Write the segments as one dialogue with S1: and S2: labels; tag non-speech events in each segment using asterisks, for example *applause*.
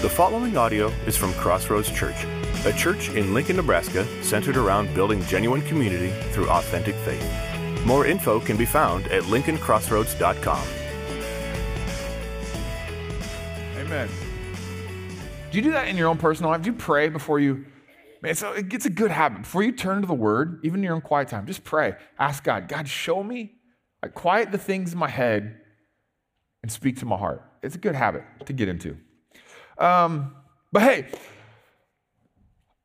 S1: The following audio is from Crossroads Church, a church in Lincoln, Nebraska centered around building genuine community through authentic faith. More info can be found at lincolncrossroads.com.
S2: Amen. Do you do that in your own personal life? Do you pray before you? Man, so it gets a good habit. Before you turn to the Word, even in your own quiet time, just pray. Ask God, God, show me, like, quiet the things in my head and speak to my heart. It's a good habit to get into. Um, but hey,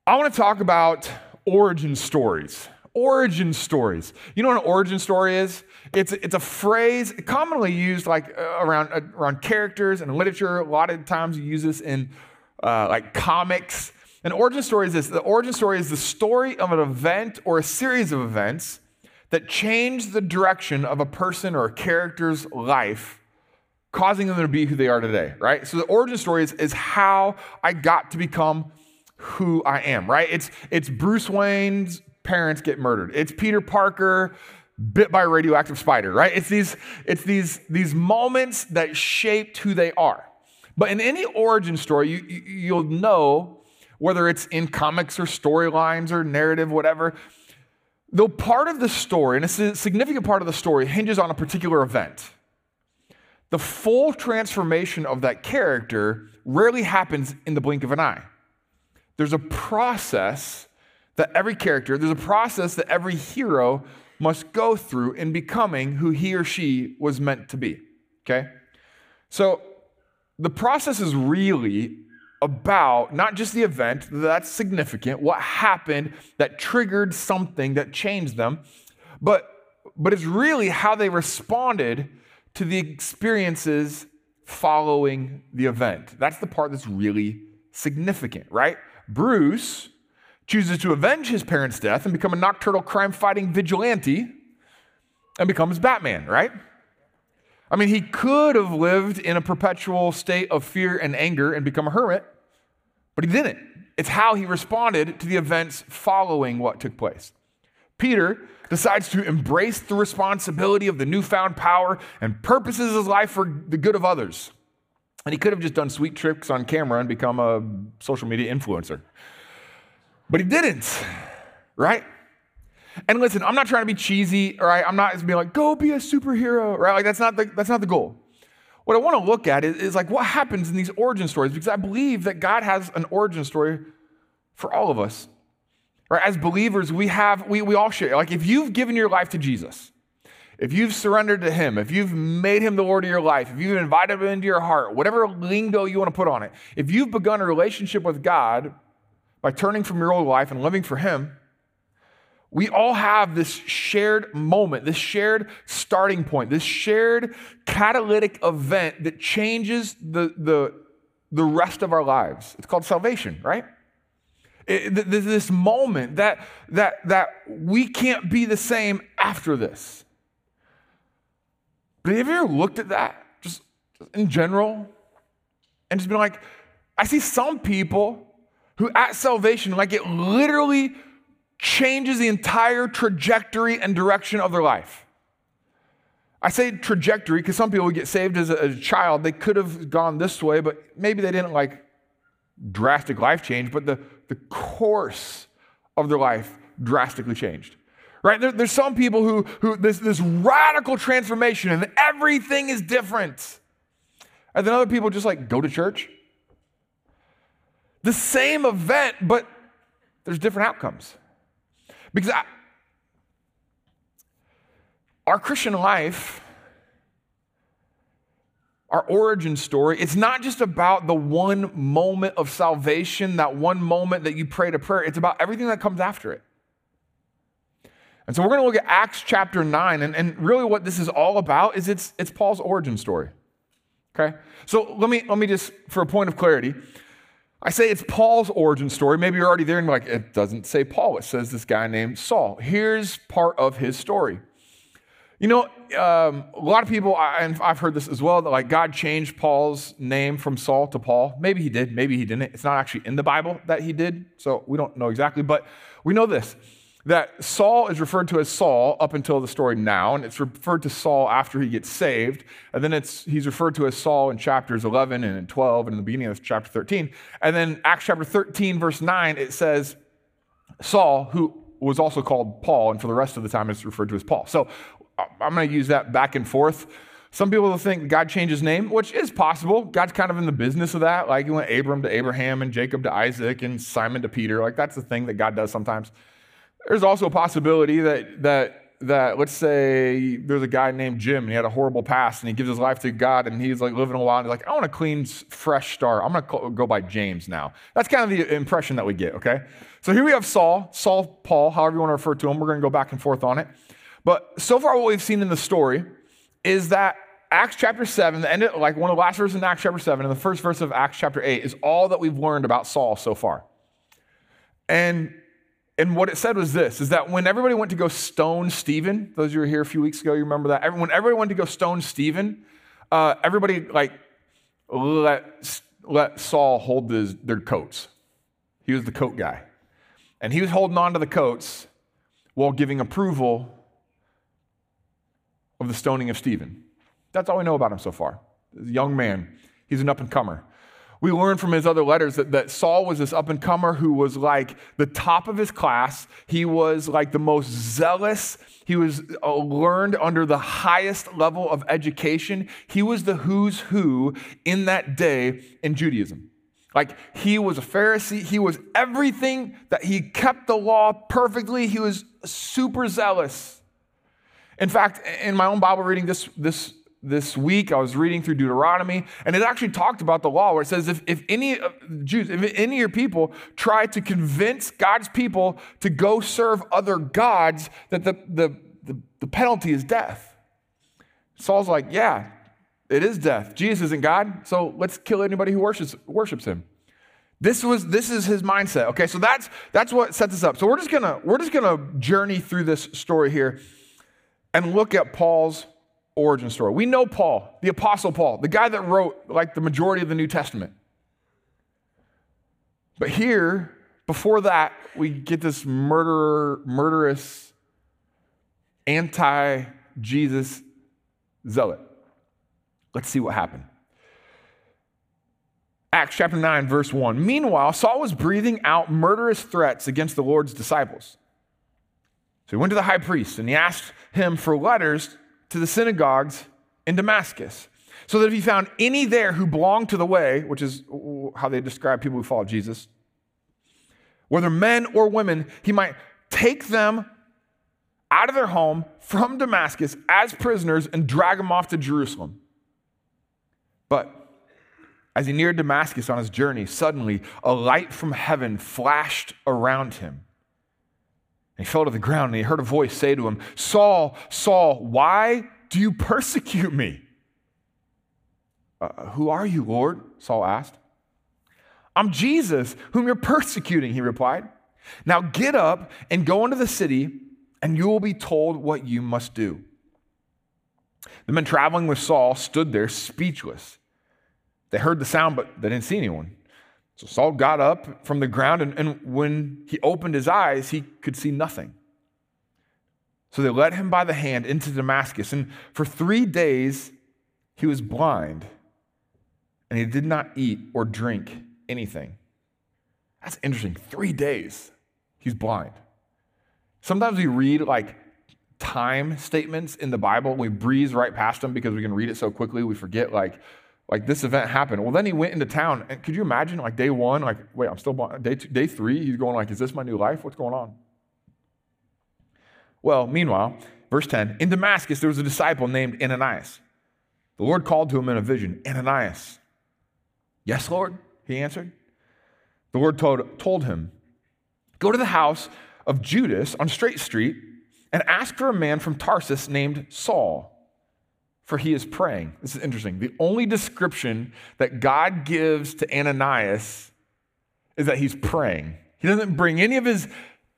S2: I want to talk about origin stories. Origin stories. You know what an origin story is? It's, it's a phrase commonly used like uh, around, uh, around characters and literature. A lot of times you use this in uh, like comics. An origin story is this the origin story is the story of an event or a series of events that change the direction of a person or a character's life causing them to be who they are today, right? So the origin story is, is how I got to become who I am, right? It's, it's Bruce Wayne's parents get murdered. It's Peter Parker bit by a radioactive spider, right? It's these, it's these, these moments that shaped who they are. But in any origin story, you, you, you'll know whether it's in comics or storylines or narrative, whatever, though part of the story, and a significant part of the story, hinges on a particular event the full transformation of that character rarely happens in the blink of an eye. There's a process that every character, there's a process that every hero must go through in becoming who he or she was meant to be. Okay? So the process is really about not just the event, that's significant, what happened that triggered something that changed them, but, but it's really how they responded to the experiences following the event. That's the part that's really significant, right? Bruce chooses to avenge his parents' death and become a nocturnal crime fighting vigilante and becomes Batman, right? I mean, he could have lived in a perpetual state of fear and anger and become a hermit, but he didn't. It's how he responded to the events following what took place. Peter decides to embrace the responsibility of the newfound power and purposes his life for the good of others. And he could have just done sweet tricks on camera and become a social media influencer. But he didn't, right? And listen, I'm not trying to be cheesy, right? I'm not being like, go be a superhero, right? Like that's not the, that's not the goal. What I want to look at is, is like what happens in these origin stories, because I believe that God has an origin story for all of us. Right? As believers, we have, we, we all share. Like if you've given your life to Jesus, if you've surrendered to Him, if you've made Him the Lord of your life, if you've invited Him into your heart, whatever lingo you want to put on it, if you've begun a relationship with God by turning from your old life and living for Him, we all have this shared moment, this shared starting point, this shared catalytic event that changes the, the, the rest of our lives. It's called salvation, right? It, this moment that, that, that we can't be the same after this. But have you ever looked at that just in general and just been like, I see some people who at salvation, like it literally changes the entire trajectory and direction of their life. I say trajectory because some people get saved as a, as a, child. They could have gone this way, but maybe they didn't like drastic life change, but the, the course of their life drastically changed. Right? There, there's some people who, who this, this radical transformation and everything is different. And then other people just like go to church. The same event, but there's different outcomes. Because I, our Christian life our origin story, it's not just about the one moment of salvation, that one moment that you prayed a prayer. It's about everything that comes after it. And so we're going to look at Acts chapter 9. And, and really what this is all about is it's, it's Paul's origin story. Okay? So let me, let me just, for a point of clarity, I say it's Paul's origin story. Maybe you're already there and you're like, it doesn't say Paul. It says this guy named Saul. Here's part of his story. You know, um, a lot of people, and I've heard this as well, that like God changed Paul's name from Saul to Paul. Maybe he did, maybe he didn't. It's not actually in the Bible that he did, so we don't know exactly. But we know this that Saul is referred to as Saul up until the story now, and it's referred to Saul after he gets saved. And then it's, he's referred to as Saul in chapters 11 and 12 and in the beginning of chapter 13. And then Acts chapter 13, verse 9, it says, Saul, who was also called Paul, and for the rest of the time it's referred to as Paul. So I'm going to use that back and forth. Some people will think God changed his name, which is possible. God's kind of in the business of that. Like he went Abram to Abraham and Jacob to Isaac and Simon to Peter. Like that's the thing that God does sometimes. There's also a possibility that, that, that let's say there's a guy named Jim and he had a horrible past and he gives his life to God and he's like living a while and he's like, I want a clean, fresh start. I'm going to go by James now. That's kind of the impression that we get, okay? So here we have Saul, Saul Paul, however you want to refer to him. We're going to go back and forth on it. But so far, what we've seen in the story is that Acts chapter 7, the end of, like one of the last verses in Acts chapter 7 and the first verse of Acts chapter 8 is all that we've learned about Saul so far. And and what it said was this is that when everybody went to go stone Stephen, those you were here a few weeks ago, you remember that? When everybody went to go stone Stephen, uh, everybody like let, let Saul hold his, their coats. He was the coat guy. And he was holding on to the coats while giving approval of the stoning of Stephen. That's all we know about him so far. young man, he's an up and comer. We learn from his other letters that, that Saul was this up and comer who was like the top of his class. He was like the most zealous. He was uh, learned under the highest level of education. He was the who's who in that day in Judaism. Like he was a Pharisee. He was everything that he kept the law perfectly. He was super zealous. In fact, in my own Bible reading this, this this week I was reading through Deuteronomy, and it actually talked about the law where it says if, if any uh, Jews, if any of your people try to convince God's people to go serve other gods, that the, the, the, the penalty is death. Saul's like, yeah, it is death. Jesus isn't God, so let's kill anybody who worships, worships him. This was this is his mindset. Okay, so that's that's what sets us up. So we're just gonna we're just gonna journey through this story here and look at Paul's origin story. We know Paul, the Apostle Paul, the guy that wrote like the majority of the New Testament. But here, before that, we get this murderer, murderous, anti Jesus zealot. Let's see what happened. Acts chapter 9, verse 1. Meanwhile, Saul was breathing out murderous threats against the Lord's disciples. So he went to the high priest and he asked him for letters to the synagogues in Damascus, so that if he found any there who belonged to the way, which is how they describe people who follow Jesus, whether men or women, he might take them out of their home from Damascus as prisoners and drag them off to Jerusalem. But as he neared Damascus on his journey, suddenly a light from heaven flashed around him. He fell to the ground and he heard a voice say to him, Saul, Saul, why do you persecute me? Uh, who are you, Lord? Saul asked. I'm Jesus, whom you're persecuting, he replied. Now get up and go into the city, and you will be told what you must do. The men traveling with Saul stood there speechless. They heard the sound, but they didn't see anyone. So Saul got up from the ground, and, and when he opened his eyes, he could see nothing. So they led him by the hand into Damascus, and for three days he was blind, and he did not eat or drink anything. That's interesting. Three days he's blind. Sometimes we read like time statements in the Bible, we breeze right past them because we can read it so quickly we forget like like this event happened. Well, then he went into town, and could you imagine, like day one, like wait, I'm still day two, day three, he's going like, is this my new life? What's going on? Well, meanwhile, verse 10, in Damascus there was a disciple named Ananias. The Lord called to him in a vision, Ananias. Yes, Lord, he answered. The Lord told, told him, Go to the house of Judas on Straight Street and ask for a man from Tarsus named Saul for he is praying. This is interesting. The only description that God gives to Ananias is that he's praying. He doesn't bring any of his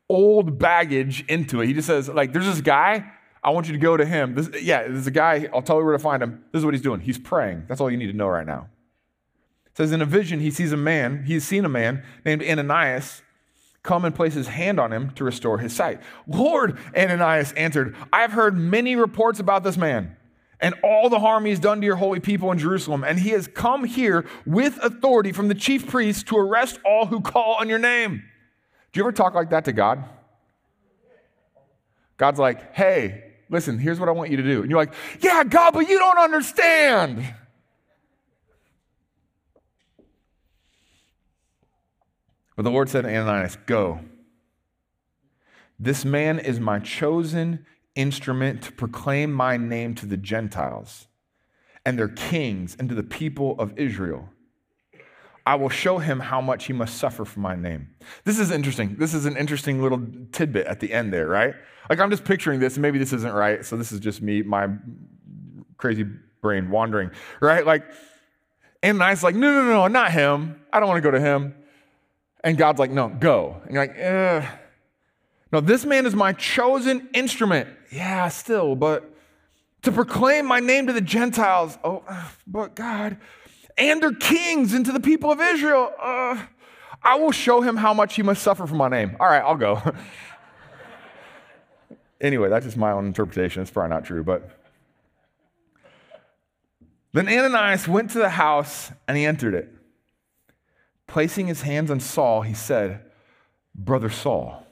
S2: old baggage into it. He just says, like, there's this guy, I want you to go to him. This, yeah, there's a guy, I'll tell you where to find him. This is what he's doing. He's praying. That's all you need to know right now. It says in a vision, he sees a man, he's seen a man named Ananias come and place his hand on him to restore his sight. Lord, Ananias answered, I've heard many reports about this man and all the harm he's done to your holy people in Jerusalem. And he has come here with authority from the chief priests to arrest all who call on your name. Do you ever talk like that to God? God's like, hey, listen, here's what I want you to do. And you're like, yeah, God, but you don't understand. But the Lord said to Ananias, Go. This man is my chosen instrument to proclaim my name to the Gentiles and their kings and to the people of Israel. I will show him how much he must suffer for my name. This is interesting. This is an interesting little tidbit at the end there, right? Like I'm just picturing this, and maybe this isn't right. So this is just me, my crazy brain wandering, right? Like, Ananias like, no, no, no, not him. I don't want to go to him. And God's like, no, go. And you're like, eh. No, this man is my chosen instrument. Yeah, still, but to proclaim my name to the Gentiles. Oh, *sighs* but God, and their kings and to the people of Israel. Uh, I will show him how much he must suffer for my name. All right, I'll go. *laughs* anyway, that's just my own interpretation. It's probably not true, but. Then Ananias went to the house and he entered it. Placing his hands on Saul, he said, Brother Saul,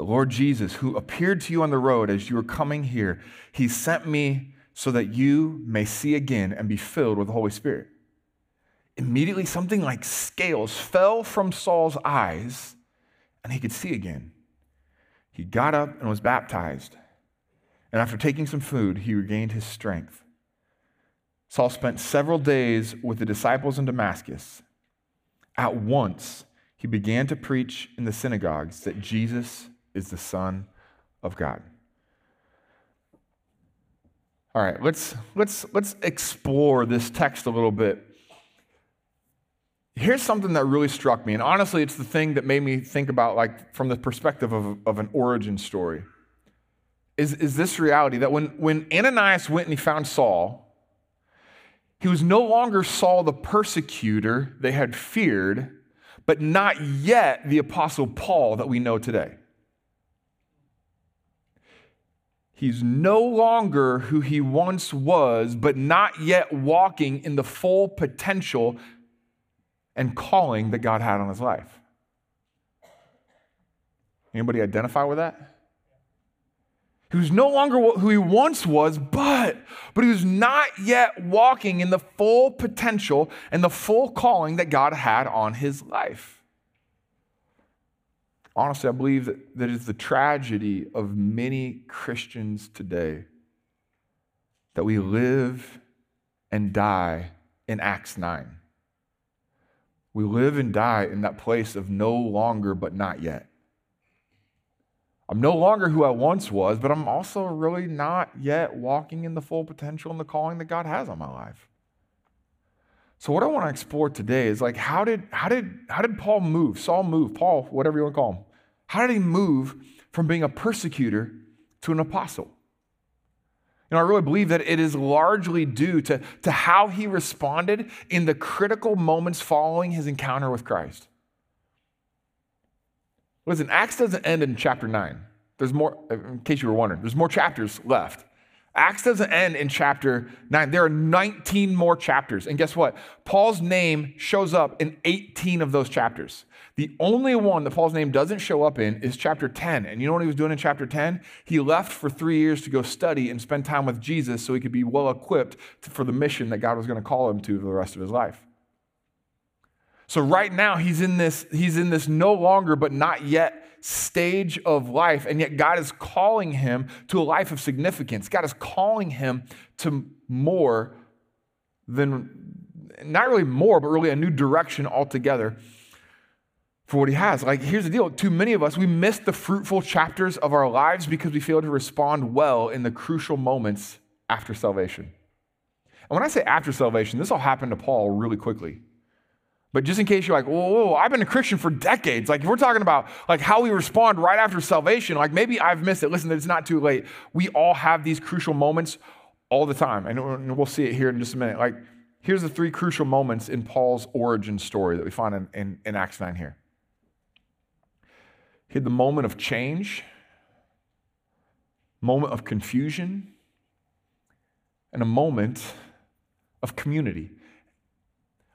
S2: the Lord Jesus, who appeared to you on the road as you were coming here, he sent me so that you may see again and be filled with the Holy Spirit. Immediately, something like scales fell from Saul's eyes, and he could see again. He got up and was baptized. And after taking some food, he regained his strength. Saul spent several days with the disciples in Damascus. At once, he began to preach in the synagogues that Jesus is the Son of God. All right, let's, let's, let's explore this text a little bit. Here's something that really struck me, and honestly, it's the thing that made me think about, like, from the perspective of, of an origin story. Is, is this reality that when, when Ananias went and he found Saul, he was no longer Saul the persecutor they had feared, but not yet the Apostle Paul that we know today. He's no longer who he once was, but not yet walking in the full potential and calling that God had on his life. Anybody identify with that? He was no longer who he once was, but, but he was not yet walking in the full potential and the full calling that God had on his life. Honestly, I believe that, that is the tragedy of many Christians today that we live and die in Acts 9. We live and die in that place of no longer but not yet. I'm no longer who I once was, but I'm also really not yet walking in the full potential and the calling that God has on my life. So what I want to explore today is like how did how did how did Paul move? Saul move, Paul, whatever you want to call him. How did he move from being a persecutor to an apostle? Know, I really believe that it is largely due to, to how he responded in the critical moments following his encounter with Christ. Listen, Acts doesn't end in chapter 9. There's more, in case you were wondering, there's more chapters left. Acts doesn't end in chapter 9. There are 19 more chapters. And guess what? Paul's name shows up in 18 of those chapters. The only one that Paul's name doesn't show up in is chapter 10. And you know what he was doing in chapter 10? He left for three years to go study and spend time with Jesus so he could be well equipped for the mission that God was going to call him to for the rest of his life. So right now he's in this he's in this no longer but not yet stage of life and yet God is calling him to a life of significance. God is calling him to more than not really more but really a new direction altogether for what he has. Like here's the deal, too many of us we miss the fruitful chapters of our lives because we fail to respond well in the crucial moments after salvation. And when I say after salvation, this all happened to Paul really quickly. But just in case you're like, whoa, whoa, I've been a Christian for decades. Like, if we're talking about like how we respond right after salvation, like maybe I've missed it. Listen, it's not too late. We all have these crucial moments all the time. And we'll see it here in just a minute. Like, here's the three crucial moments in Paul's origin story that we find in, in, in Acts 9 here. He had the moment of change, moment of confusion, and a moment of community.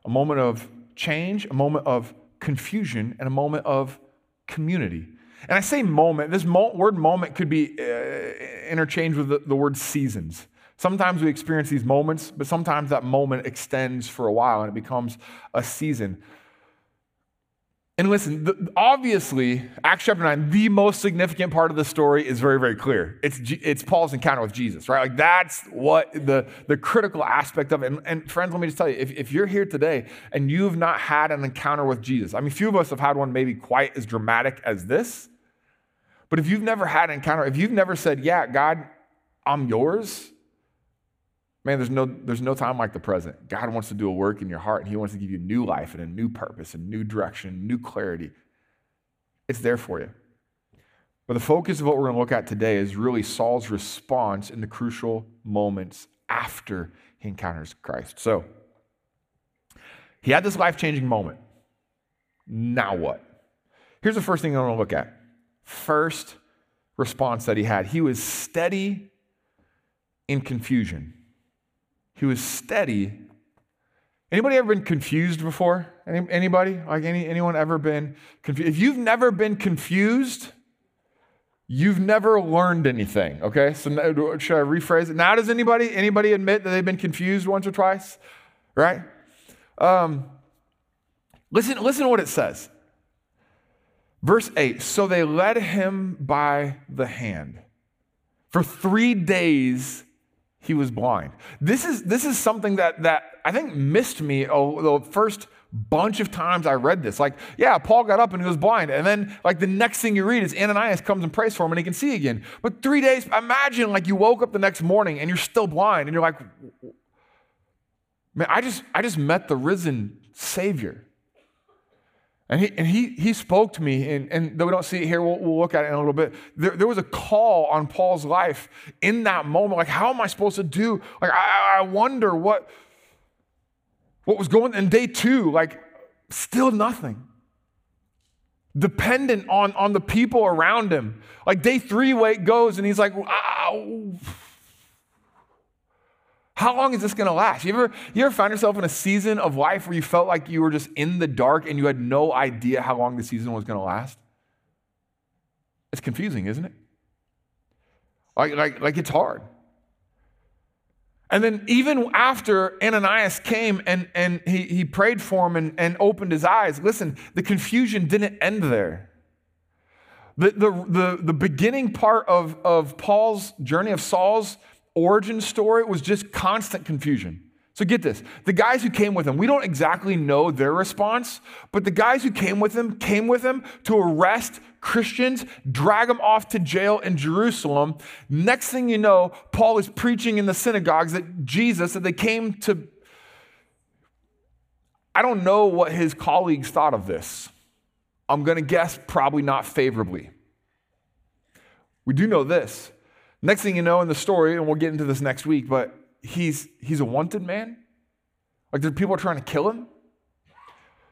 S2: A moment of change, a moment of confusion, and a moment of community. And I say moment, this word moment could be uh, interchanged with the, the word seasons. Sometimes we experience these moments, but sometimes that moment extends for a while and it becomes a season. And listen, the, obviously, Acts chapter 9, the most significant part of the story is very, very clear. It's, it's Paul's encounter with Jesus, right? Like that's what the, the critical aspect of it. And, and friends, let me just tell you, if, if you're here today and you've not had an encounter with Jesus, I mean, few of us have had one maybe quite as dramatic as this, but if you've never had an encounter, if you've never said, yeah, God, I'm yours, Man, there's no, there's no time like the present. God wants to do a work in your heart, and He wants to give you new life and a new purpose and new direction, new clarity. It's there for you. But the focus of what we're going to look at today is really Saul's response in the crucial moments after he encounters Christ. So, he had this life changing moment. Now what? Here's the first thing I want to look at. First response that he had he was steady in confusion. He was steady. Anybody ever been confused before? Any, anybody? Like any, anyone ever been confused? If you've never been confused, you've never learned anything. Okay, so should I rephrase it? Now, does anybody anybody admit that they've been confused once or twice? Right? Um, listen, listen to what it says. Verse 8 So they led him by the hand. For three days he was blind. This is, this is something that, that I think missed me oh, the first bunch of times I read this. Like, yeah, Paul got up and he was blind. And then, like, the next thing you read is Ananias comes and prays for him and he can see again. But three days, imagine like you woke up the next morning and you're still blind and you're like, man, I just, I just met the risen Savior. And he, and he, he spoke to me, and, and though we don't see it here, we'll, we'll look at it in a little bit. There, there, was a call on Paul's life in that moment. Like, how am I supposed to do? Like, I, I wonder what, what was going in day two. Like, still nothing. Dependent on, on the people around him. Like, day three, way goes, and he's like, how long is this going to last? You ever, you ever find yourself in a season of life where you felt like you were just in the dark and you had no idea how long the season was going to last? It's confusing, isn't it? Like, like, like it's hard. And then even after Ananias came and, and he, he prayed for him and, and opened his eyes, listen, the confusion didn't end there. The, the, the, the beginning part of, of Paul's journey, of Saul's origin story was just constant confusion. So get this the guys who came with him, we don't exactly know their response, but the guys who came with him came with him to arrest Christians, drag them off to jail in Jerusalem. Next thing you know, Paul is preaching in the synagogues that Jesus, that they came to. I don't know what his colleagues thought of this. I'm going to guess probably not favorably. We do know this Next thing you know in the story, and we'll get into this next week, but he's, he's a wanted man. Like the people are trying to kill him.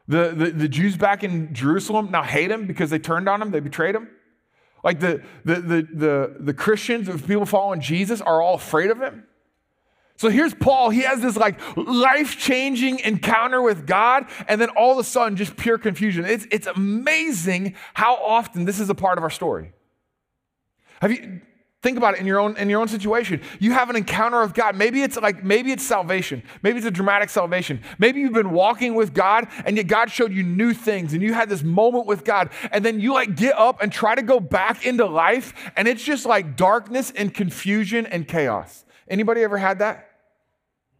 S2: The, the, the Jews back in Jerusalem now hate him because they turned on him, they betrayed him. Like the, the, the, the, the Christians, the people following Jesus, are all afraid of him. So here's Paul. He has this like life changing encounter with God, and then all of a sudden, just pure confusion. It's, it's amazing how often this is a part of our story. Have you, Think about it in your own in your own situation. You have an encounter with God. Maybe it's like maybe it's salvation. Maybe it's a dramatic salvation. Maybe you've been walking with God and yet God showed you new things and you had this moment with God and then you like get up and try to go back into life and it's just like darkness and confusion and chaos. Anybody ever had that?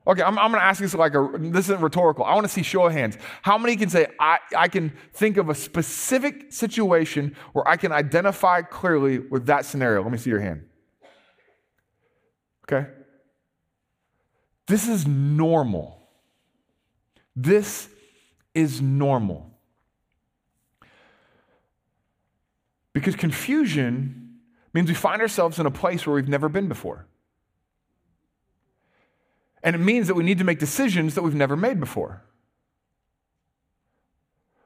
S2: Okay, I'm, I'm going to ask this like a, this isn't rhetorical. I want to see show of hands. How many can say, I, I can think of a specific situation where I can identify clearly with that scenario? Let me see your hand. Okay? This is normal. This is normal. Because confusion means we find ourselves in a place where we've never been before. And it means that we need to make decisions that we've never made before.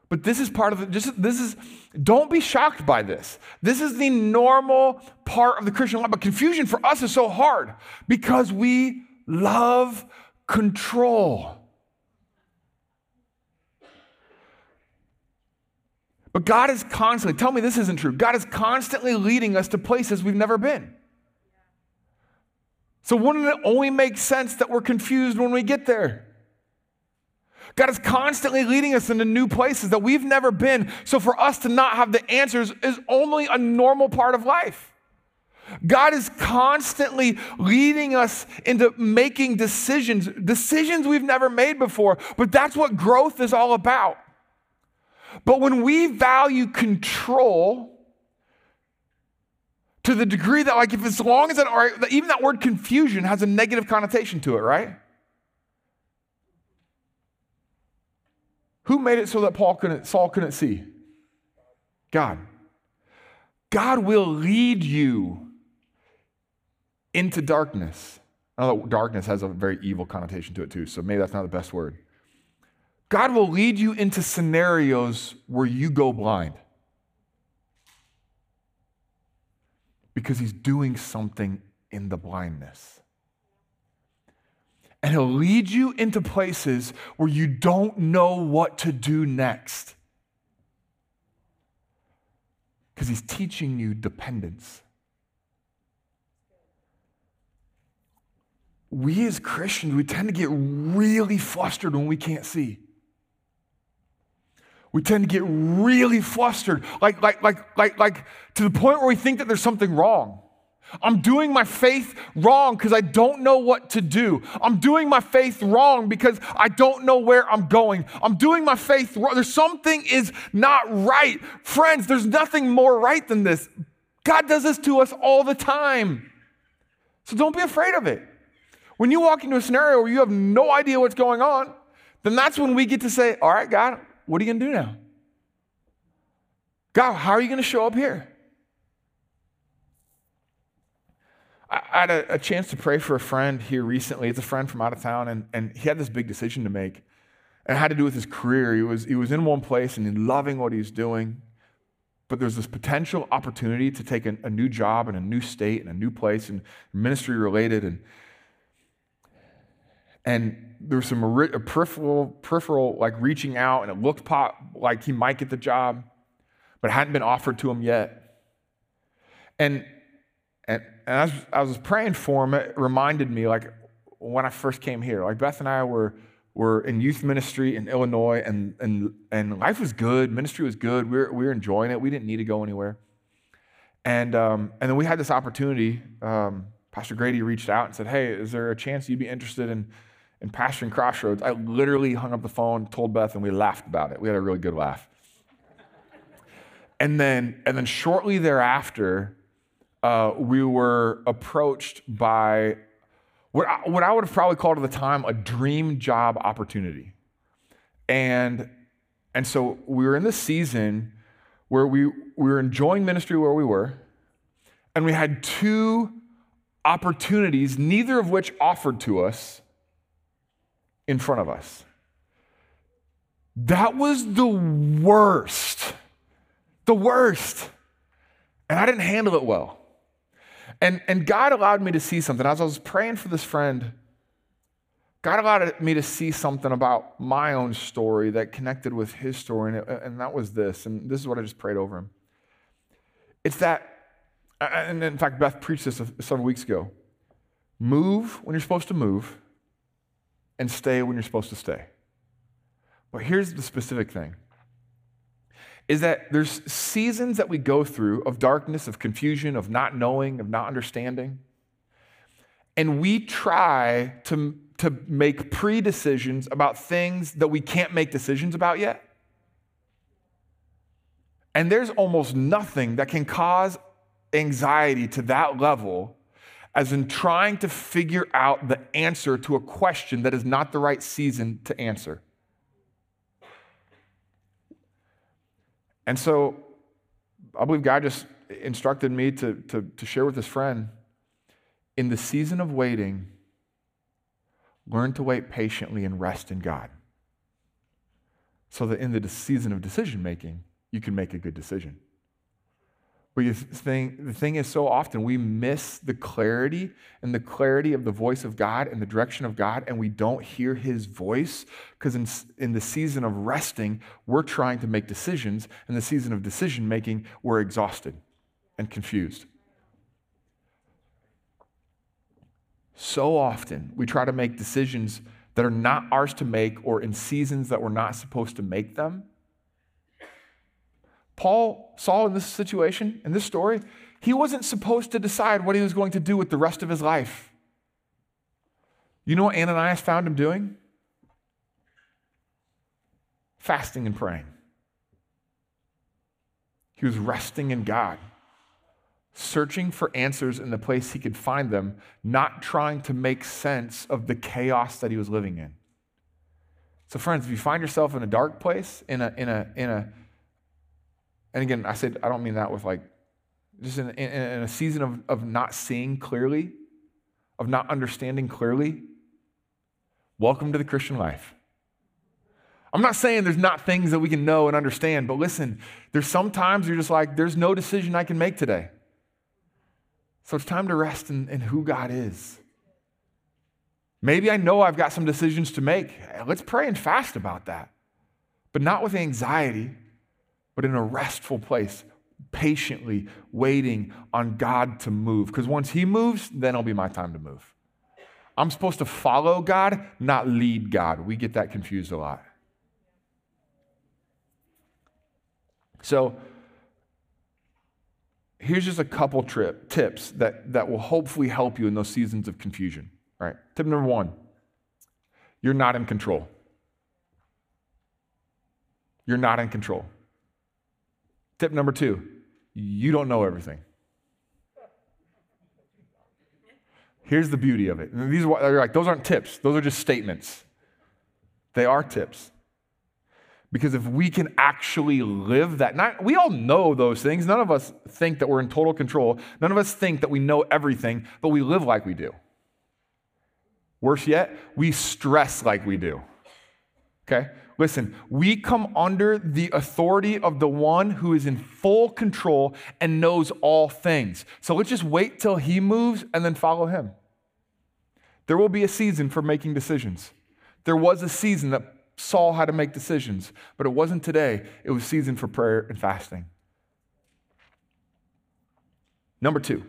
S2: But this is part of it. Just this is don't be shocked by this. This is the normal part of the Christian life. But confusion for us is so hard because we love control. But God is constantly, tell me this isn't true. God is constantly leading us to places we've never been. So wouldn't it only make sense that we're confused when we get there? God is constantly leading us into new places that we've never been. So for us to not have the answers is only a normal part of life. God is constantly leading us into making decisions, decisions we've never made before, but that's what growth is all about. But when we value control to the degree that, like, if as long as that, even that word confusion has a negative connotation to it, right? Who made it so that Paul couldn't, Saul couldn't see? God. God will lead you into darkness. I know darkness has a very evil connotation to it too, so maybe that's not the best word. God will lead you into scenarios where you go blind because He's doing something in the blindness. And He'll lead you into places where you don't know what to do next because He's teaching you dependence. We as Christians, we tend to get really flustered when we can't see. We tend to get really flustered, like, like, like, like, like to the point where we think that there's something wrong. I'm doing my faith wrong because I don't know what to do. I'm doing my faith wrong because I don't know where I'm going. I'm doing my faith wrong. There's something is not right. Friends, there's nothing more right than this. God does this to us all the time. So don't be afraid of it. When you walk into a scenario where you have no idea what's going on, then that's when we get to say, All right, God, what are you going to do now? God, how are you going to show up here? I had a, a, chance to pray for a friend here recently. It's a friend from out of town, and, and he had this big decision to make. And it had to do with his career. He was, he was in one place and he loving what he's doing, but there's this potential opportunity to take a, a new job in a new state and a new place and ministry related. And, and there was some peripheral, peripheral like reaching out, and it looked pop, like he might get the job, but hadn't been offered to him yet. And and, and as I was praying for him, it reminded me, like, when I first came here. Like, Beth and I were, were in youth ministry in Illinois, and, and, and life was good. Ministry was good. We were, we were enjoying it. We didn't need to go anywhere. And, um, and then we had this opportunity. Um, Pastor Grady reached out and said, Hey, is there a chance you'd be interested in, in pastoring Crossroads? I literally hung up the phone, told Beth, and we laughed about it. We had a really good laugh. and then, and then shortly thereafter, uh, we were approached by what I, what I would have probably called at the time a dream job opportunity. And, and so we were in this season where we, we were enjoying ministry where we were, and we had two opportunities, neither of which offered to us, in front of us. That was the worst. The worst. And I didn't handle it well. And, and God allowed me to see something. As I was praying for this friend, God allowed me to see something about my own story that connected with his story, and, it, and that was this. And this is what I just prayed over him. It's that, and in fact, Beth preached this several weeks ago move when you're supposed to move, and stay when you're supposed to stay. But here's the specific thing is that there's seasons that we go through of darkness, of confusion, of not knowing, of not understanding. And we try to, to make pre decisions about things that we can't make decisions about yet. And there's almost nothing that can cause anxiety to that level as in trying to figure out the answer to a question that is not the right season to answer. And so I believe God just instructed me to, to, to share with this friend in the season of waiting, learn to wait patiently and rest in God. so that in the season of decision making, you can make a good decision. The thing, the thing is, so often we miss the clarity and the clarity of the voice of God and the direction of God, and we don't hear his voice because in, in the season of resting, we're trying to make decisions. In the season of decision making, we're exhausted and confused. So often, we try to make decisions that are not ours to make or in seasons that we're not supposed to make them Paul, Saul in this situation, in this story, he wasn't supposed to decide what he was going to do with the rest of his life. You know what Ananias found him doing? Fasting and praying. He was resting in God, searching for answers in the place he could find them, not trying to make sense of the chaos that he was living in. So, friends, if you find yourself in a dark place, in a, in a, in a and again, I said, I don't mean that with like, just in, in, in a season of, of not seeing clearly, of not understanding clearly. Welcome to the Christian life. I'm not saying there's not things that we can know and understand, but listen, there's sometimes you're just like, there's no decision I can make today. So it's time to rest in, in who God is. Maybe I know I've got some decisions to make. Let's pray and fast about that, but not with anxiety but in a restful place, patiently waiting on God to move. Because once He moves, then it'll be my time to move. I'm supposed to follow God, not lead God. We get that confused a lot. So, here's just a couple trip tips that, that will hopefully help you in those seasons of confusion. Right. Tip number one you're not in control. You're not in control. Tip number two you don't know everything. Here's the beauty of it. These are like, those aren't tips, those are just statements. They are tips. Because if we can actually live that, not, we all know those things. None of us think that we're in total control. None of us think that we know everything, but we live like we do. Worse yet, we stress like we do. Okay? Listen, we come under the authority of the one who is in full control and knows all things. So let's just wait till he moves and then follow him. There will be a season for making decisions. There was a season that Saul had to make decisions, but it wasn't today. It was season for prayer and fasting. Number two.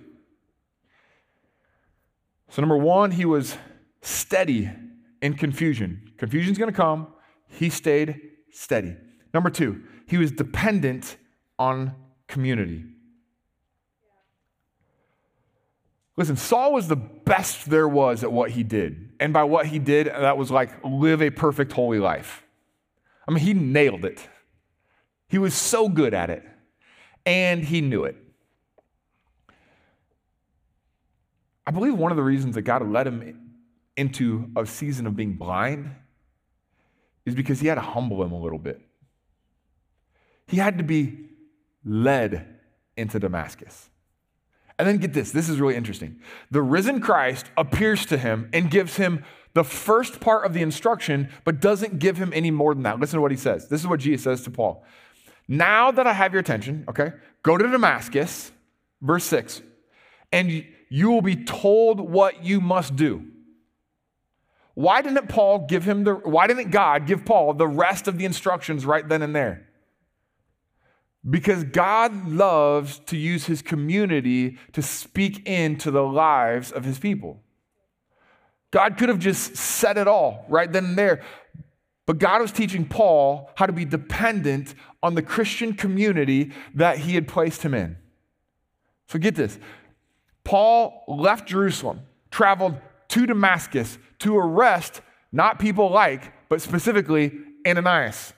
S2: So, number one, he was steady in confusion. Confusion's going to come. He stayed steady. Number two, he was dependent on community. Listen, Saul was the best there was at what he did. And by what he did, that was like live a perfect holy life. I mean, he nailed it. He was so good at it. And he knew it. I believe one of the reasons that God led him into a season of being blind is because he had to humble him a little bit. He had to be led into Damascus. And then get this this is really interesting. The risen Christ appears to him and gives him the first part of the instruction, but doesn't give him any more than that. Listen to what he says. This is what Jesus says to Paul. Now that I have your attention, okay, go to Damascus, verse 6, and you will be told what you must do. Why didn't Paul give him the, why didn't God give Paul the rest of the instructions right then and there? Because God loves to use his community to speak into the lives of his people. God could have just said it all right then and there. But God was teaching Paul how to be dependent on the Christian community that he had placed him in. So get this Paul left Jerusalem, traveled to Damascus to arrest not people like, but specifically Ananias.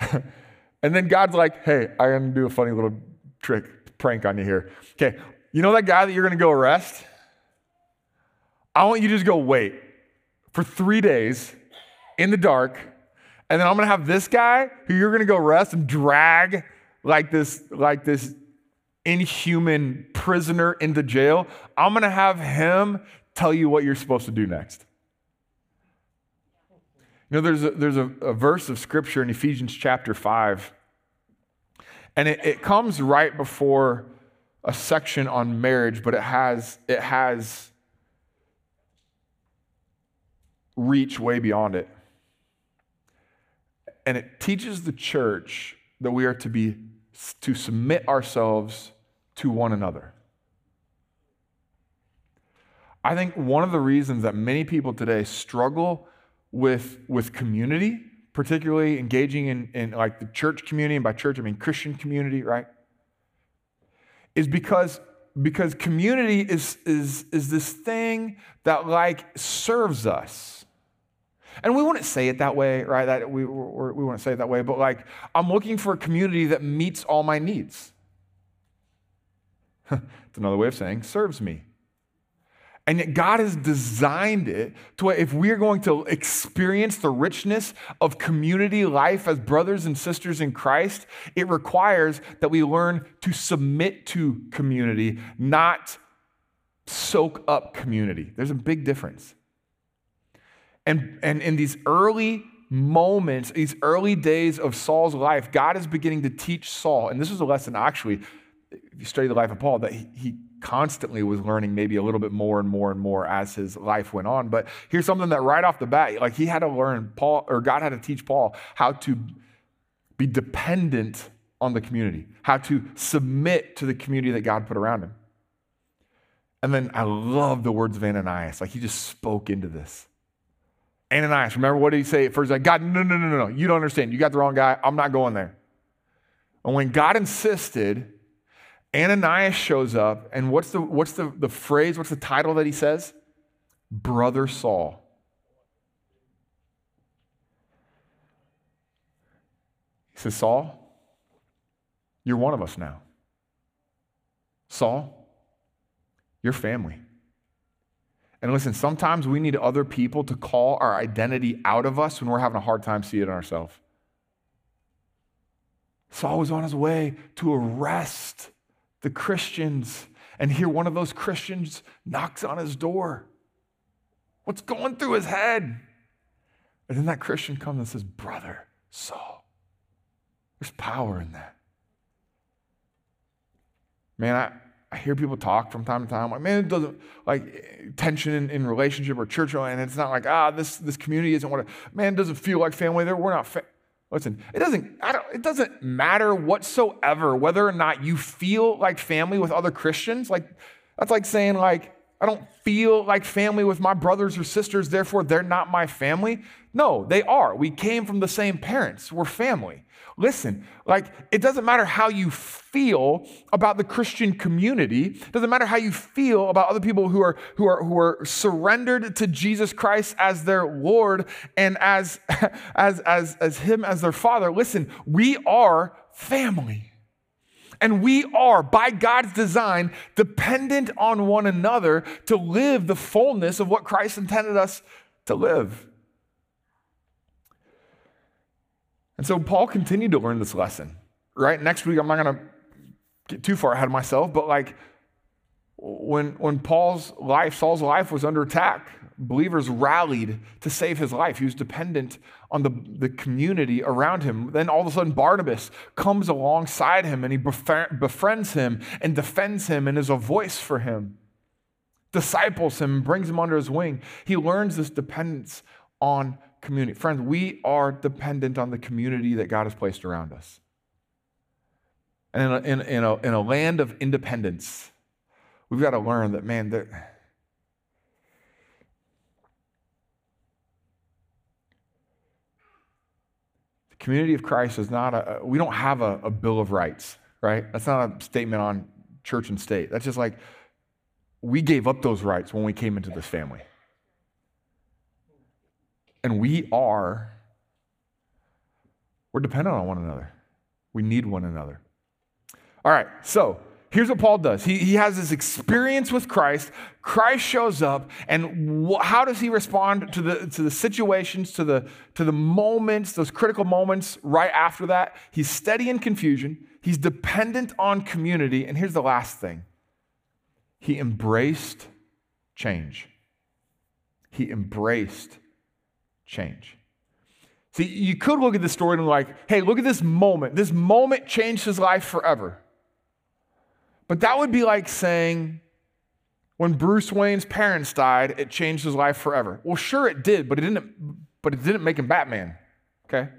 S2: *laughs* and then God's like, hey, I'm going to do a funny little trick, prank on you here. Okay, you know that guy that you're going to go arrest? I want you to just go wait for three days in the dark. And then I'm going to have this guy who you're going to go arrest and drag like this, like this inhuman prisoner into jail. I'm going to have him tell you what you're supposed to do next. You know, there's a, there's a, a verse of scripture in Ephesians chapter 5, and it, it comes right before a section on marriage, but it has, it has reach way beyond it. And it teaches the church that we are to be to submit ourselves to one another. I think one of the reasons that many people today struggle with, with community, particularly engaging in, in like the church community, and by church I mean Christian community, right? Is because because community is, is, is this thing that like serves us. And we wouldn't say it that way, right? That we, we wouldn't say it that way, but like I'm looking for a community that meets all my needs. It's another way of saying serves me. And yet, God has designed it to where if we are going to experience the richness of community life as brothers and sisters in Christ, it requires that we learn to submit to community, not soak up community. There's a big difference. And, and in these early moments, these early days of Saul's life, God is beginning to teach Saul, and this is a lesson actually, if you study the life of Paul, that he, he constantly was learning maybe a little bit more and more and more as his life went on. But here's something that right off the bat, like he had to learn, Paul, or God had to teach Paul how to be dependent on the community, how to submit to the community that God put around him. And then I love the words of Ananias. Like he just spoke into this. Ananias, remember what did he say at first? Like, God, no, no, no, no, no. You don't understand. You got the wrong guy. I'm not going there. And when God insisted, Ananias shows up, and what's the, what's the, the phrase, what's the title that he says? Brother Saul. He says, Saul, you're one of us now. Saul, you're family. And listen, sometimes we need other people to call our identity out of us when we're having a hard time seeing it ourselves. Saul was on his way to arrest the Christians, and here one of those Christians knocks on his door. What's going through his head? And then that Christian comes and says, Brother Saul. There's power in that. Man, I, I hear people talk from time to time, like, man, it doesn't like tension in, in relationship or church, and it's not like, ah, this, this community isn't what, it, man, it doesn't feel like family there. We're not, fa-. Listen, it doesn't, it doesn't matter whatsoever whether or not you feel like family with other Christians. Like, that's like saying, like, I don't feel like family with my brothers or sisters, therefore they're not my family. No, they are. We came from the same parents. We're family. Listen, like it doesn't matter how you feel about the Christian community. It doesn't matter how you feel about other people who are who are who are surrendered to Jesus Christ as their Lord and as *laughs* as as as him as their father. Listen, we are family. And we are, by God's design, dependent on one another to live the fullness of what Christ intended us to live. And so Paul continued to learn this lesson, right? Next week, I'm not going to get too far ahead of myself, but like when, when Paul's life, Saul's life was under attack, believers rallied to save his life. He was dependent on the, the community around him. Then all of a sudden, Barnabas comes alongside him and he befriends him and defends him and is a voice for him, disciples him, brings him under his wing. He learns this dependence on community. Friends, we are dependent on the community that God has placed around us. And in a, in, in a, in a land of independence, we've got to learn that, man, that the community of Christ is not a, we don't have a, a Bill of Rights, right? That's not a statement on church and state. That's just like we gave up those rights when we came into this family. And we are, we're dependent on one another. We need one another. All right, so here's what Paul does. He, he has this experience with Christ. Christ shows up, and wh- how does he respond to the, to the situations, to the, to the moments, those critical moments right after that? He's steady in confusion, he's dependent on community, and here's the last thing he embraced change. He embraced change. See, you could look at this story and be like, hey, look at this moment. This moment changed his life forever. But that would be like saying, when Bruce Wayne's parents died, it changed his life forever. Well, sure it did, but it didn't, but it didn't make him Batman. Okay?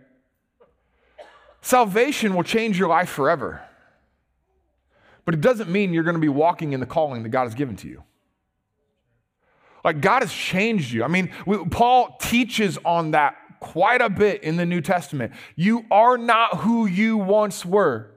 S2: Salvation will change your life forever. But it doesn't mean you're going to be walking in the calling that God has given to you. Like God has changed you. I mean, we, Paul teaches on that quite a bit in the New Testament. You are not who you once were.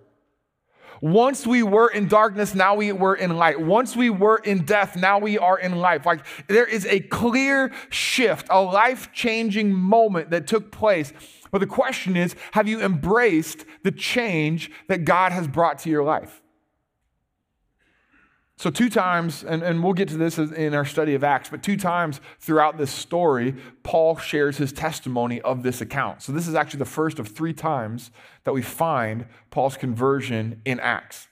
S2: Once we were in darkness, now we were in light. Once we were in death, now we are in life. Like there is a clear shift, a life changing moment that took place. But the question is have you embraced the change that God has brought to your life? So, two times, and, and we'll get to this in our study of Acts, but two times throughout this story, Paul shares his testimony of this account. So, this is actually the first of three times that we find Paul's conversion in Acts,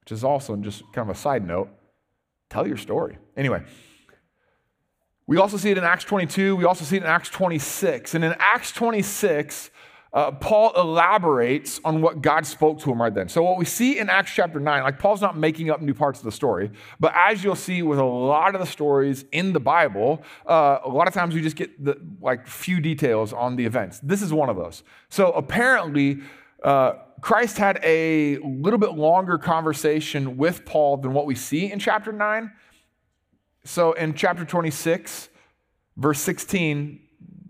S2: which is also just kind of a side note. Tell your story. Anyway, we also see it in Acts 22. We also see it in Acts 26. And in Acts 26, uh, Paul elaborates on what God spoke to him right then. So, what we see in Acts chapter 9, like Paul's not making up new parts of the story, but as you'll see with a lot of the stories in the Bible, uh, a lot of times we just get the like few details on the events. This is one of those. So, apparently, uh, Christ had a little bit longer conversation with Paul than what we see in chapter 9. So, in chapter 26, verse 16,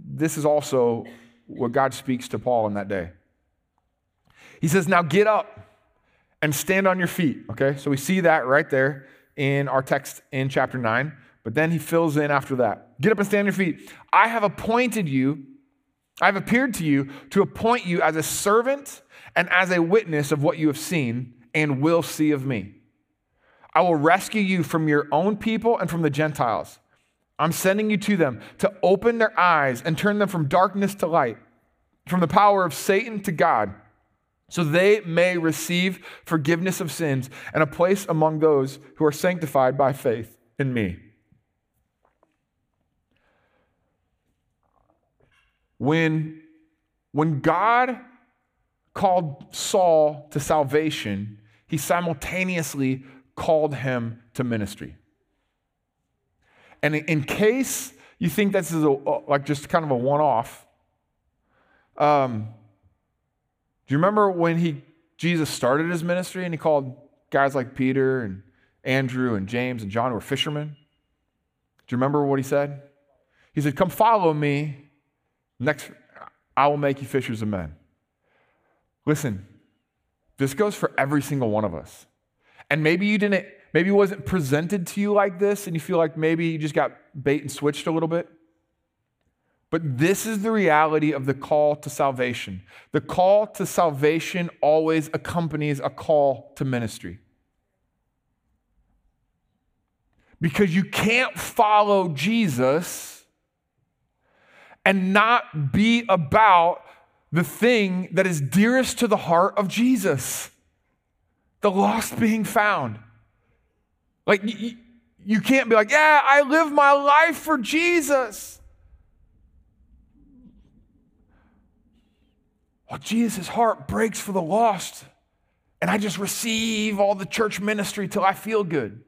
S2: this is also what God speaks to Paul in that day. He says, Now get up and stand on your feet. Okay, so we see that right there in our text in chapter 9. But then he fills in after that. Get up and stand on your feet. I have appointed you, I have appeared to you to appoint you as a servant and as a witness of what you have seen and will see of me. I will rescue you from your own people and from the Gentiles I'm sending you to them to open their eyes and turn them from darkness to light, from the power of Satan to God, so they may receive forgiveness of sins and a place among those who are sanctified by faith in me. When, when God called Saul to salvation, he simultaneously called him to ministry. And in case you think this is a, like just kind of a one off, um, do you remember when he Jesus started his ministry and he called guys like Peter and Andrew and James and John who were fishermen? Do you remember what he said? He said, Come follow me. Next, I will make you fishers of men. Listen, this goes for every single one of us. And maybe you didn't maybe it wasn't presented to you like this and you feel like maybe you just got bait and switched a little bit. But this is the reality of the call to salvation. The call to salvation always accompanies a call to ministry. Because you can't follow Jesus and not be about the thing that is dearest to the heart of Jesus the lost being found. Like, you, you can't be like, yeah, I live my life for Jesus. Well, Jesus' heart breaks for the lost, and I just receive all the church ministry till I feel good.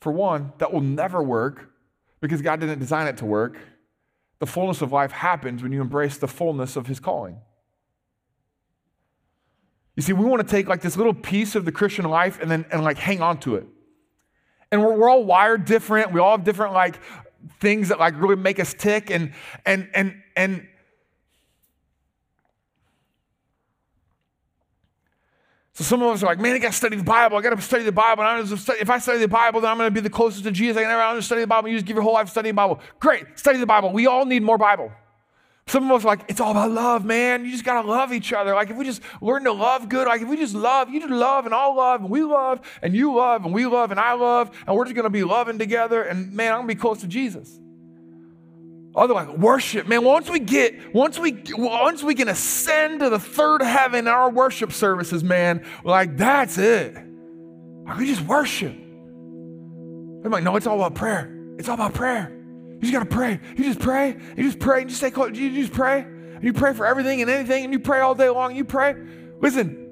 S2: For one, that will never work because God didn't design it to work. The fullness of life happens when you embrace the fullness of His calling. You see, we want to take like this little piece of the Christian life and then and like hang on to it. And we're, we're all wired different. We all have different like things that like really make us tick. And and and and So some of us are like, man, I got to study the Bible. I got to study the Bible. And if I study the Bible, then I'm to be the closest to Jesus. I can never study the Bible. You just give your whole life studying the Bible. Great, study the Bible. We all need more Bible. Some of us are like, it's all about love, man. You just got to love each other. Like, if we just learn to love good, like, if we just love, you just love and I'll love and we love and you love and we love and I love and we're just to be loving together and man, I'm to be close to Jesus. Other like worship, man. Once we get, once we, once we can ascend to the third heaven in our worship services, man, like that's it. Like we just worship. I'm like, no, it's all about prayer. It's all about prayer. You just got to pray. You just pray. You just pray. You just stay close. You just pray. And you pray for everything and anything, and you pray all day long. You pray. Listen,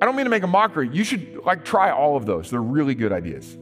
S2: I don't mean to make a mockery. You should like try all of those. They're really good ideas.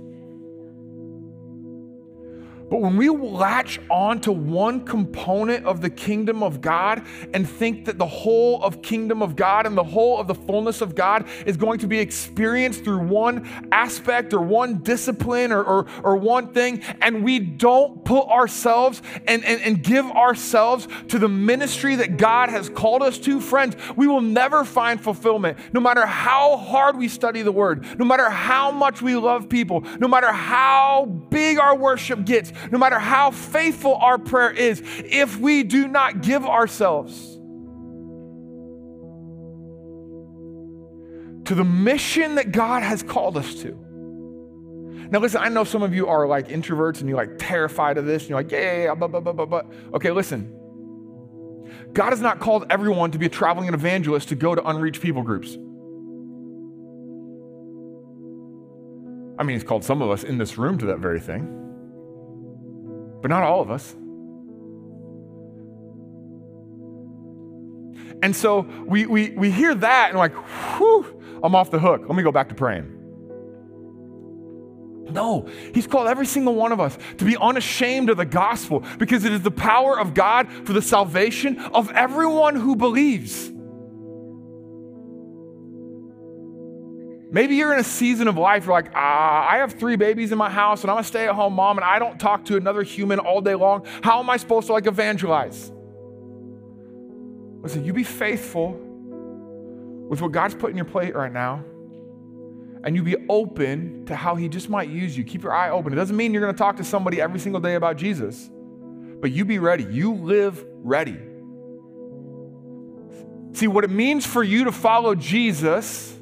S2: But when we latch on to one component of the kingdom of God and think that the whole of kingdom of God and the whole of the fullness of God is going to be experienced through one aspect or one discipline or, or, or one thing, and we don't put ourselves and, and, and give ourselves to the ministry that God has called us to, friends, we will never find fulfillment. No matter how hard we study the word, no matter how much we love people, no matter how big our worship gets, no matter how faithful our prayer is, if we do not give ourselves to the mission that God has called us to. Now, listen, I know some of you are like introverts and you're like terrified of this, and you're like, yeah, yeah, yeah, but, but, but, but. Okay, listen. God has not called everyone to be a traveling evangelist to go to unreached people groups. I mean, He's called some of us in this room to that very thing but not all of us. And so we, we, we hear that and like, whew, I'm off the hook. Let me go back to praying. No, he's called every single one of us to be unashamed of the gospel because it is the power of God for the salvation of everyone who believes. Maybe you're in a season of life, you're like, ah, I have three babies in my house and I'm a stay at home mom and I don't talk to another human all day long. How am I supposed to like evangelize? Listen, you be faithful with what God's put in your plate right now and you be open to how He just might use you. Keep your eye open. It doesn't mean you're going to talk to somebody every single day about Jesus, but you be ready. You live ready. See, what it means for you to follow Jesus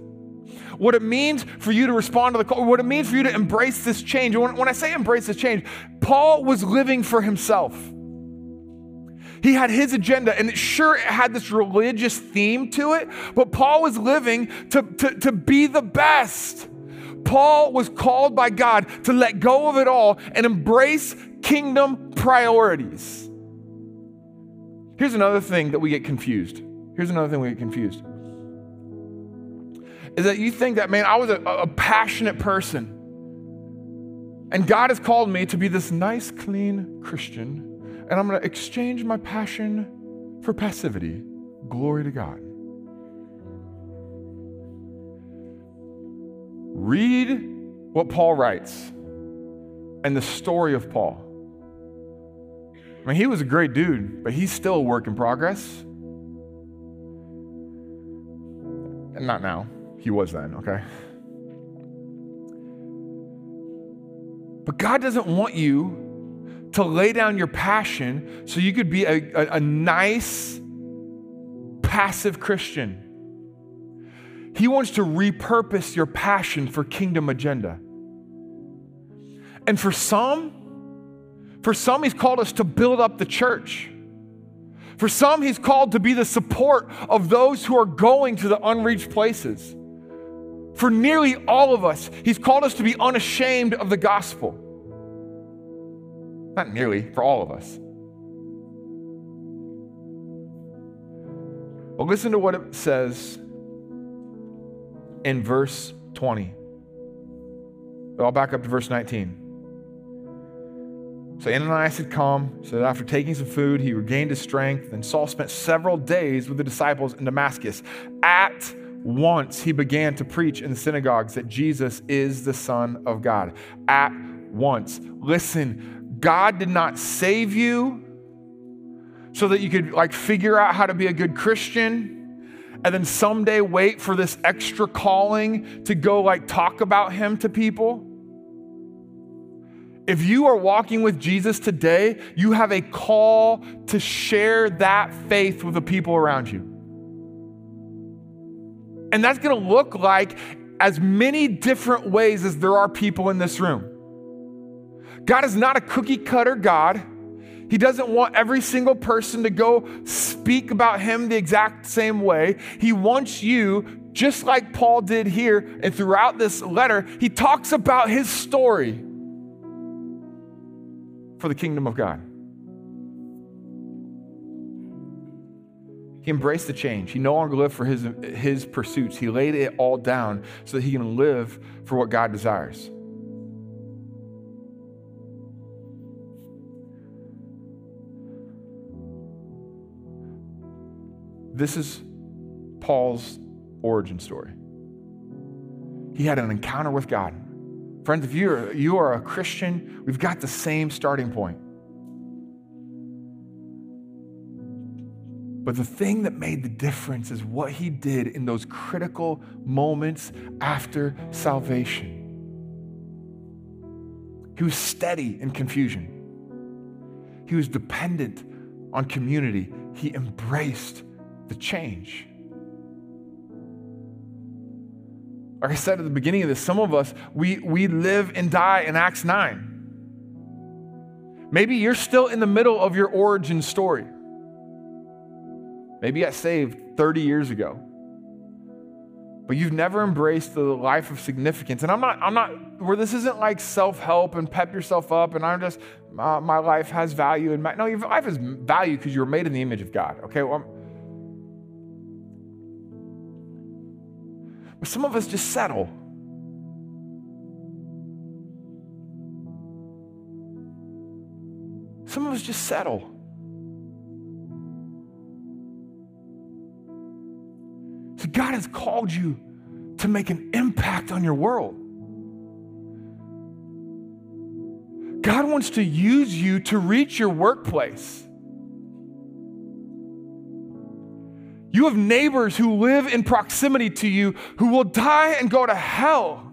S2: what it means for you to respond to the call, what it means for you to embrace this change. When, when I say embrace this change, Paul was living for himself. He had his agenda, and sure it had this religious theme to it, but Paul was living to, to, to be the best. Paul was called by God to let go of it all and embrace kingdom priorities. Here's another thing that we get confused. Here's another thing we get confused is that you think that, man, I was a, a passionate person. And God has called me to be this nice, clean Christian, and I'm going to exchange my passion for passivity. Glory to God. Read what Paul writes and the story of Paul. I mean, he was a great dude, but he's still a work in progress. And not now. He was then, okay? But God doesn't want you to lay down your passion so you could be a, a, a nice, passive Christian. He wants to repurpose your passion for kingdom agenda. And for some, for some, he's called us to build up the church. For some, he's called to be the support of those who are going to the unreached places. For nearly all of us, He's called us to be unashamed of the gospel. Not nearly, for all of us. But listen to what it says in verse 20. I'll back up to verse 19. So Ananias had come, so that after taking some food, he regained his strength. And Saul spent several days with the disciples in Damascus. At once he began to preach in the synagogues that Jesus is the Son of God. At once. Listen, God did not save you so that you could like figure out how to be a good Christian and then someday wait for this extra calling to go like talk about him to people. If you are walking with Jesus today, you have a call to share that faith with the people around you. And that's going to look like as many different ways as there are people in this room. God is not a cookie cutter God. He doesn't want every single person to go speak about Him the exact same way. He wants you, just like Paul did here and throughout this letter, he talks about his story. for the kingdom of God. He embraced the change. He no longer lived for his, his pursuits. He laid it all down so that he can live for what God desires. This is Paul's origin story. He had an encounter with God. Friends, if you're, you are a Christian, we've got the same starting point. But the thing that made the difference is what he did in those critical moments after salvation. He was steady in confusion, he was dependent on community, he embraced the change. Like I said at the beginning of this, some of us, we, we live and die in Acts 9. Maybe you're still in the middle of your origin story. Maybe you got saved 30 years ago. But you've never embraced the life of significance. And I'm not, I'm not, where this isn't like self help and pep yourself up and I'm just, uh, my life has value. And my, no, your life has value because you were made in the image of God. Okay, well, But some of us just settle. Some of us just settle. God has called you to make an impact on your world. God wants to use you to reach your workplace. You have neighbors who live in proximity to you who will die and go to hell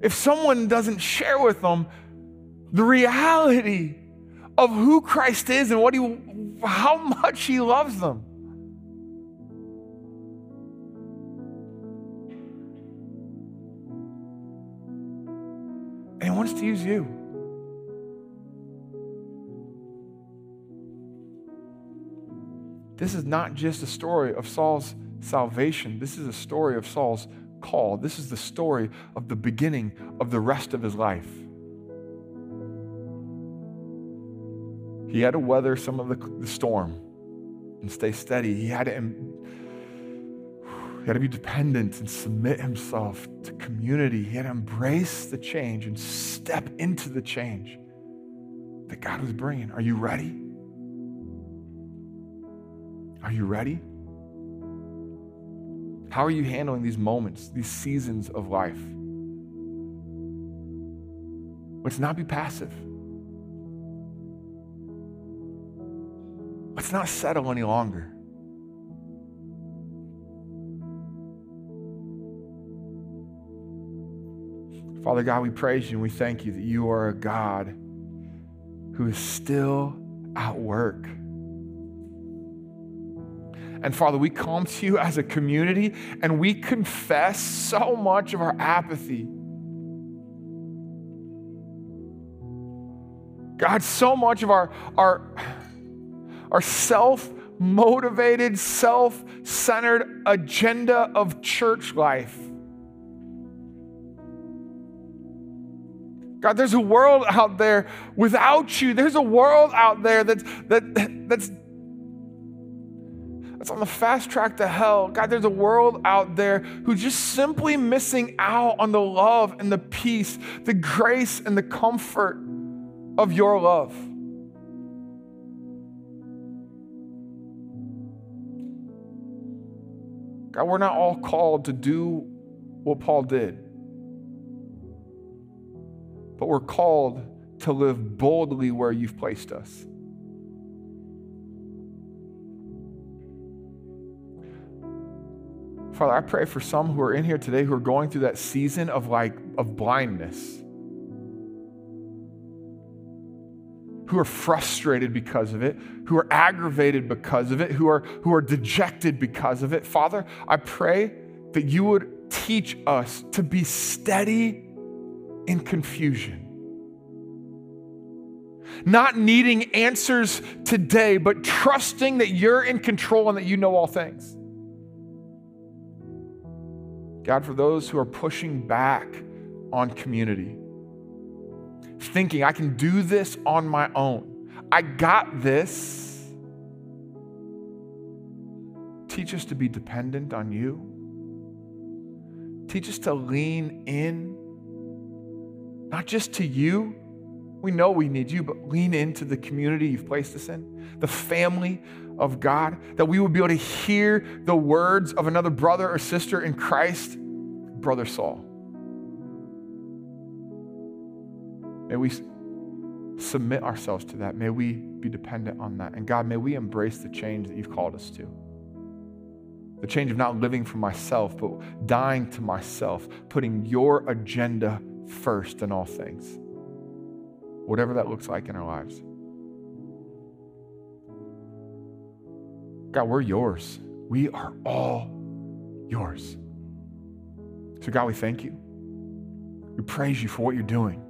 S2: if someone doesn't share with them the reality of who Christ is and what he how much he loves them. Wants to use you. This is not just a story of Saul's salvation. This is a story of Saul's call. This is the story of the beginning of the rest of his life. He had to weather some of the, storm and stay steady. He had to, he had to be dependent and submit himself to community. He had to embrace the change and step into the change that God was bringing. Are you ready? Are you ready? How are you handling these moments, these seasons of life? Let's not be passive. Let's not settle any longer. Father God, we praise you and we thank you that you are a God who is still at work. And Father, we come to you as a community and we confess so much of our apathy. God, so much of our, our, our self motivated, self centered agenda of church life. God, there's a world out there without you. There's a world out there that's, that, that's that's on the fast track to hell. God, there's a world out there who's just simply missing out on the love and the peace, the grace and the comfort of your love. God, we're not all called to do what Paul did, but we're called to live boldly where you've placed us. Father, I pray for some who are in here today who are going through that season of like of blindness. Who are frustrated because of it, who are aggravated because of it, who are who are dejected because of it. Father, I pray that you would teach us to be steady in confusion. Not needing answers today, but trusting that you're in control and that you know all things. God, for those who are pushing back on community, thinking I can do this on my own. I got this. Teach us to be dependent on you. Teach us to lean in, not just to you. We know we need you, but lean into the community you've placed us in, the family of God, that we would be able to hear the words of another brother or sister in Christ, Brother Saul. May we submit ourselves to that. May we be dependent on that. And God, may we embrace the change that you've called us to. The change of not living for myself, but dying to myself, putting your agenda first in all things, whatever that looks like in our lives. God, we're yours. We are all yours. So, God, we thank you. We praise you for what you're doing.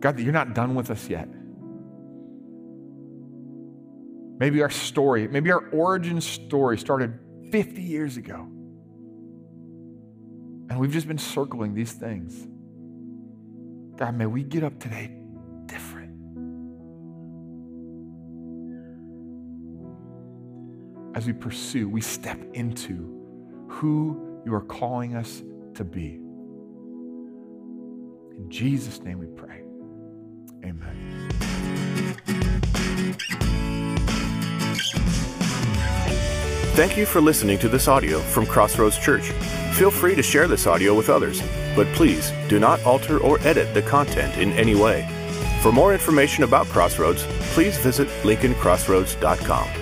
S2: God, that you're not done with us yet. Maybe our story, maybe our origin story started 50 years ago. And we've just been circling these things. God, may we get up today different. As we pursue, we step into who you are calling us to be. In Jesus' name we pray. Amen.
S1: Thank you for listening to this audio from Crossroads Church. Feel free to share this audio with others, but please do not alter or edit the content in any way. For more information about Crossroads, please visit lincolncrossroads.com.